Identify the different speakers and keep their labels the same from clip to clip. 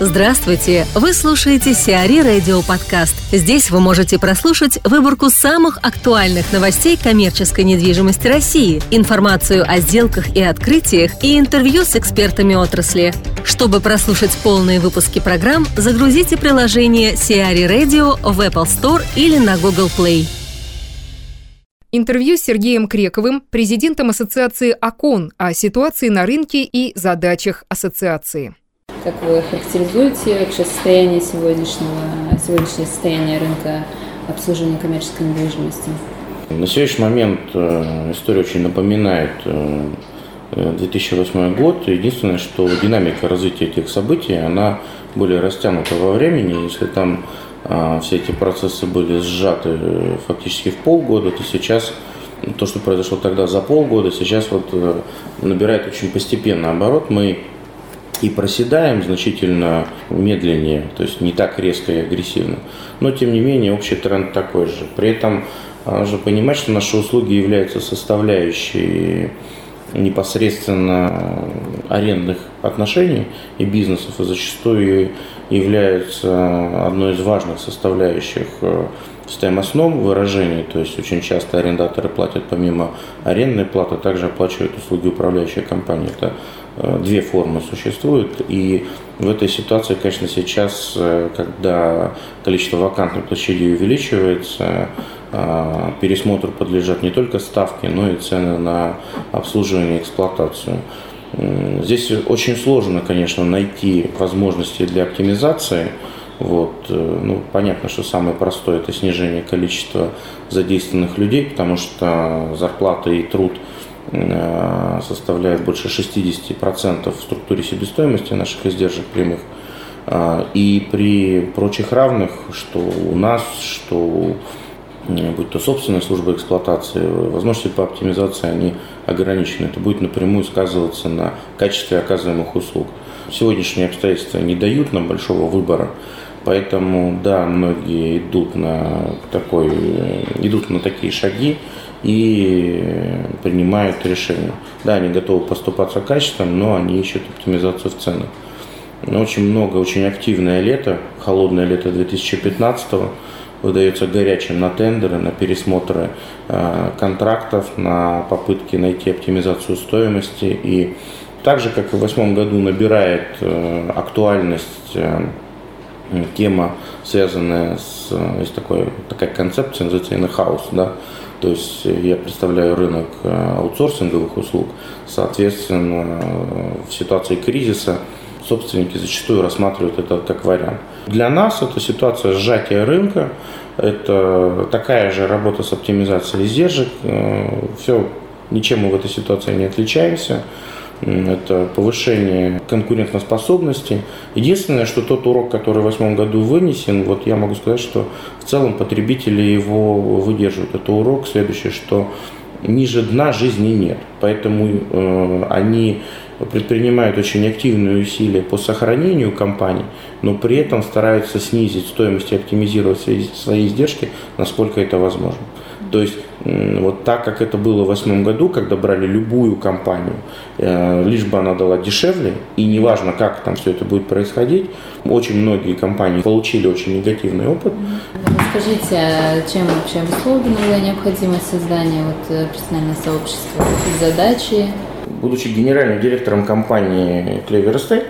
Speaker 1: Здравствуйте! Вы слушаете Сиари Радио Подкаст. Здесь вы можете прослушать выборку самых актуальных новостей коммерческой недвижимости России, информацию о сделках и открытиях и интервью с экспертами отрасли. Чтобы прослушать полные выпуски программ, загрузите приложение Сиари Radio в Apple Store или на Google Play.
Speaker 2: Интервью с Сергеем Крековым, президентом ассоциации ОКОН, о ситуации на рынке и задачах ассоциации.
Speaker 3: Как вы характеризуете вообще состояние сегодняшнего, сегодняшнее состояние рынка обслуживания коммерческой недвижимости?
Speaker 4: На сегодняшний момент э, история очень напоминает 2008 э, год. Единственное, что динамика развития этих событий, она более растянута во времени. Если там а, все эти процессы были сжаты э, фактически в полгода, то сейчас то, что произошло тогда за полгода, сейчас вот набирает очень постепенно оборот. Мы и проседаем значительно медленнее, то есть не так резко и агрессивно. Но, тем не менее, общий тренд такой же. При этом нужно понимать, что наши услуги являются составляющей непосредственно арендных отношений и бизнесов, и зачастую являются одной из важных составляющих в стоимостном выражении, то есть очень часто арендаторы платят помимо арендной платы, также оплачивают услуги управляющей компании. Это Э, две формы существуют. И в этой ситуации, конечно, сейчас, э, когда количество вакантных площадей увеличивается, э, пересмотру подлежат не только ставки, но и цены на обслуживание и эксплуатацию. Здесь очень сложно, конечно, найти возможности для оптимизации. Вот. Ну, понятно, что самое простое – это снижение количества задействованных людей, потому что зарплата и труд – Э, составляет больше 60% в структуре себестоимости наших издержек прямых. Э, и при прочих равных, что у нас, что будь то собственная служба эксплуатации, возможности по оптимизации, они ограничены. Это будет напрямую сказываться на качестве оказываемых услуг. Сегодняшние обстоятельства не дают нам большого выбора, поэтому, да, многие идут на, такой, идут на такие шаги, и принимают решения. Да, они готовы поступаться качеством, но они ищут оптимизацию в ценах. Очень много, очень активное лето, холодное лето 2015 выдается горячим на тендеры, на пересмотры э, контрактов, на попытки найти оптимизацию стоимости. И так же, как и в восьмом году, набирает э, актуальность э, тема, связанная с есть такой, такая концепция, называется in-house, да, то есть э, я представляю рынок э, аутсорсинговых услуг. Соответственно, э, в ситуации кризиса собственники зачастую рассматривают это как вариант. Для нас это ситуация сжатия рынка, это такая же работа с оптимизацией издержек. Все, ничем мы в этой ситуации не отличаемся это повышение конкурентоспособности. Единственное, что тот урок, который в восьмом году вынесен, вот я могу сказать, что в целом потребители его выдерживают. Это урок следующий, что ниже дна жизни нет. Поэтому э, они предпринимают очень активные усилия по сохранению компаний, но при этом стараются снизить стоимость и оптимизировать свои, свои издержки, насколько это возможно. То есть вот так, как это было в восьмом году, когда брали любую компанию, э, лишь бы она дала дешевле, и неважно, как там все это будет происходить, очень многие компании получили очень негативный опыт.
Speaker 3: Скажите, а чем вообще обусловлена была необходимость создания вот э, профессионального сообщества, задачи?
Speaker 4: Будучи генеральным директором компании Clever Estate,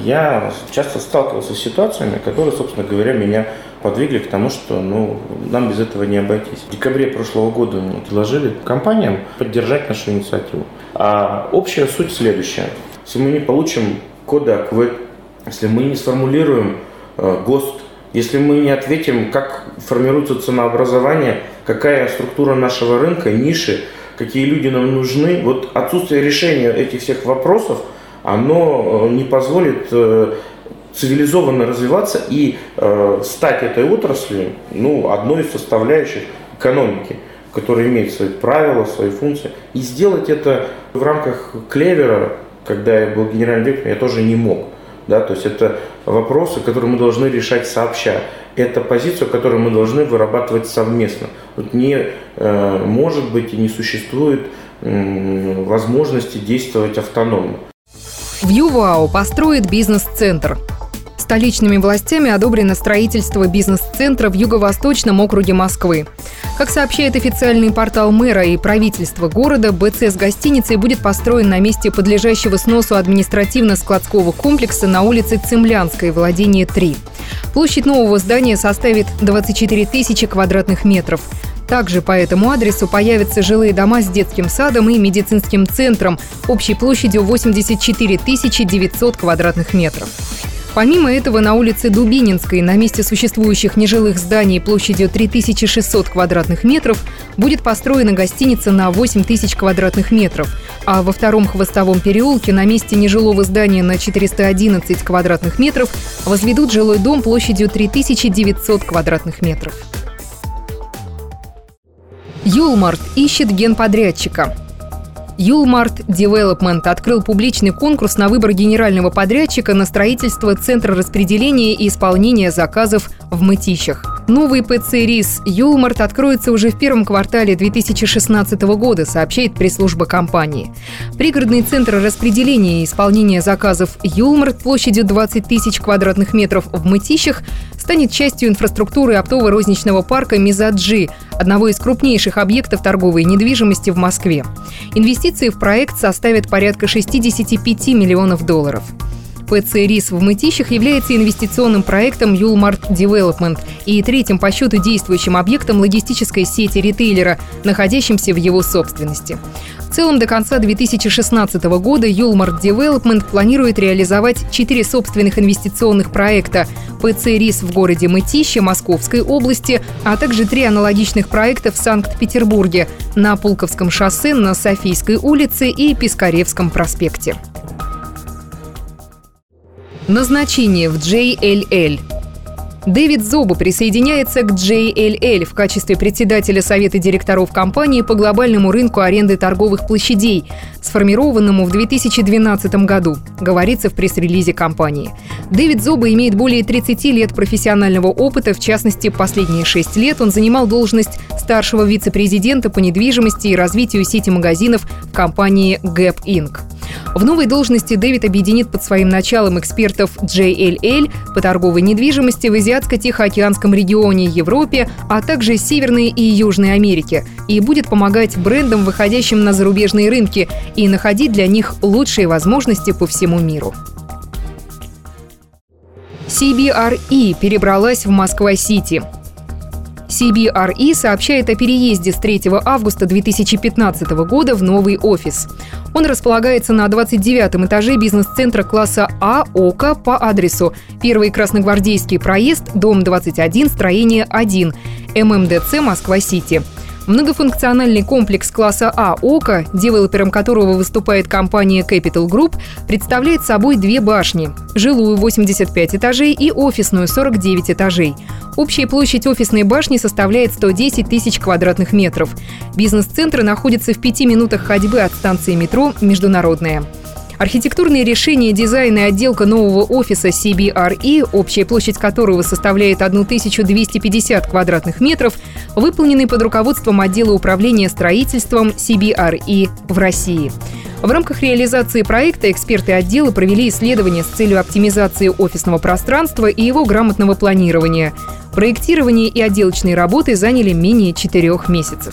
Speaker 4: я часто сталкивался с ситуациями, которые, собственно говоря, меня подвигли к тому, что ну, нам без этого не обойтись. В декабре прошлого года мы предложили компаниям поддержать нашу инициативу. А общая суть следующая. Если мы не получим коды АКВ, если мы не сформулируем э, ГОСТ, если мы не ответим, как формируется ценообразование, какая структура нашего рынка, ниши, какие люди нам нужны, вот отсутствие решения этих всех вопросов, оно э, не позволит э, цивилизованно развиваться и э, стать этой отраслью ну, одной из составляющих экономики, которая имеет свои правила, свои функции. И сделать это в рамках клевера, когда я был генеральным директором, я тоже не мог. Да? То есть это вопросы, которые мы должны решать сообща. Это позицию, которую мы должны вырабатывать совместно. Тут не э, может быть и не существует э, возможности действовать автономно.
Speaker 2: В ЮВАО построит бизнес-центр. Столичными властями одобрено строительство бизнес-центра в юго-восточном округе Москвы. Как сообщает официальный портал мэра и правительства города, БЦ с гостиницей будет построен на месте подлежащего сносу административно-складского комплекса на улице Цемлянской, владение 3. Площадь нового здания составит 24 тысячи квадратных метров. Также по этому адресу появятся жилые дома с детским садом и медицинским центром общей площадью 84 900 квадратных метров. Помимо этого, на улице Дубининской, на месте существующих нежилых зданий площадью 3600 квадратных метров, будет построена гостиница на 8000 квадратных метров, а во втором Хвостовом переулке на месте нежилого здания на 411 квадратных метров возведут жилой дом площадью 3900 квадратных метров. Юлмарт ищет генподрядчика. Юлмарт Девелопмент открыл публичный конкурс на выбор генерального подрядчика на строительство Центра распределения и исполнения заказов в Мытищах. Новый ПЦ РИС «Юлмарт» откроется уже в первом квартале 2016 года, сообщает пресс-служба компании. Пригородный центр распределения и исполнения заказов «Юлмарт» площадью 20 тысяч квадратных метров в Мытищах станет частью инфраструктуры оптово-розничного парка «Мизаджи», одного из крупнейших объектов торговой недвижимости в Москве. Инвестиции в проект составят порядка 65 миллионов долларов. ПЦ «Рис» в Мытищах является инвестиционным проектом Юлмарт Development и третьим по счету действующим объектом логистической сети ритейлера, находящимся в его собственности. В целом до конца 2016 года Юлмарт Development планирует реализовать четыре собственных инвестиционных проекта ПЦ «Рис» в городе Мытищи, Московской области, а также три аналогичных проекта в Санкт-Петербурге на Пулковском шоссе, на Софийской улице и Пискаревском проспекте. Назначение в JLL. Дэвид Зоба присоединяется к JLL в качестве председателя Совета директоров компании по глобальному рынку аренды торговых площадей, сформированному в 2012 году, говорится в пресс-релизе компании. Дэвид Зоба имеет более 30 лет профессионального опыта, в частности, последние 6 лет он занимал должность старшего вице-президента по недвижимости и развитию сети магазинов в компании Gap Inc. В новой должности Дэвид объединит под своим началом экспертов JLL по торговой недвижимости в Азиатско-Тихоокеанском регионе, Европе, а также Северной и Южной Америке и будет помогать брендам, выходящим на зарубежные рынки, и находить для них лучшие возможности по всему миру. CBRE перебралась в Москва-Сити. CBRE сообщает о переезде с 3 августа 2015 года в новый офис. Он располагается на 29 этаже бизнес-центра класса А ОКА по адресу 1 Красногвардейский проезд, дом 21, строение 1, ММДЦ Москва-Сити. Многофункциональный комплекс класса А «Ока», девелопером которого выступает компания Capital Group, представляет собой две башни – жилую 85 этажей и офисную 49 этажей. Общая площадь офисной башни составляет 110 тысяч квадратных метров. Бизнес-центр находится в пяти минутах ходьбы от станции метро «Международная». Архитектурные решения, дизайн и отделка нового офиса CBRE, общая площадь которого составляет 1250 квадратных метров, выполнены под руководством отдела управления строительством CBRE в России. В рамках реализации проекта эксперты отдела провели исследования с целью оптимизации офисного пространства и его грамотного планирования. Проектирование и отделочные работы заняли менее четырех месяцев.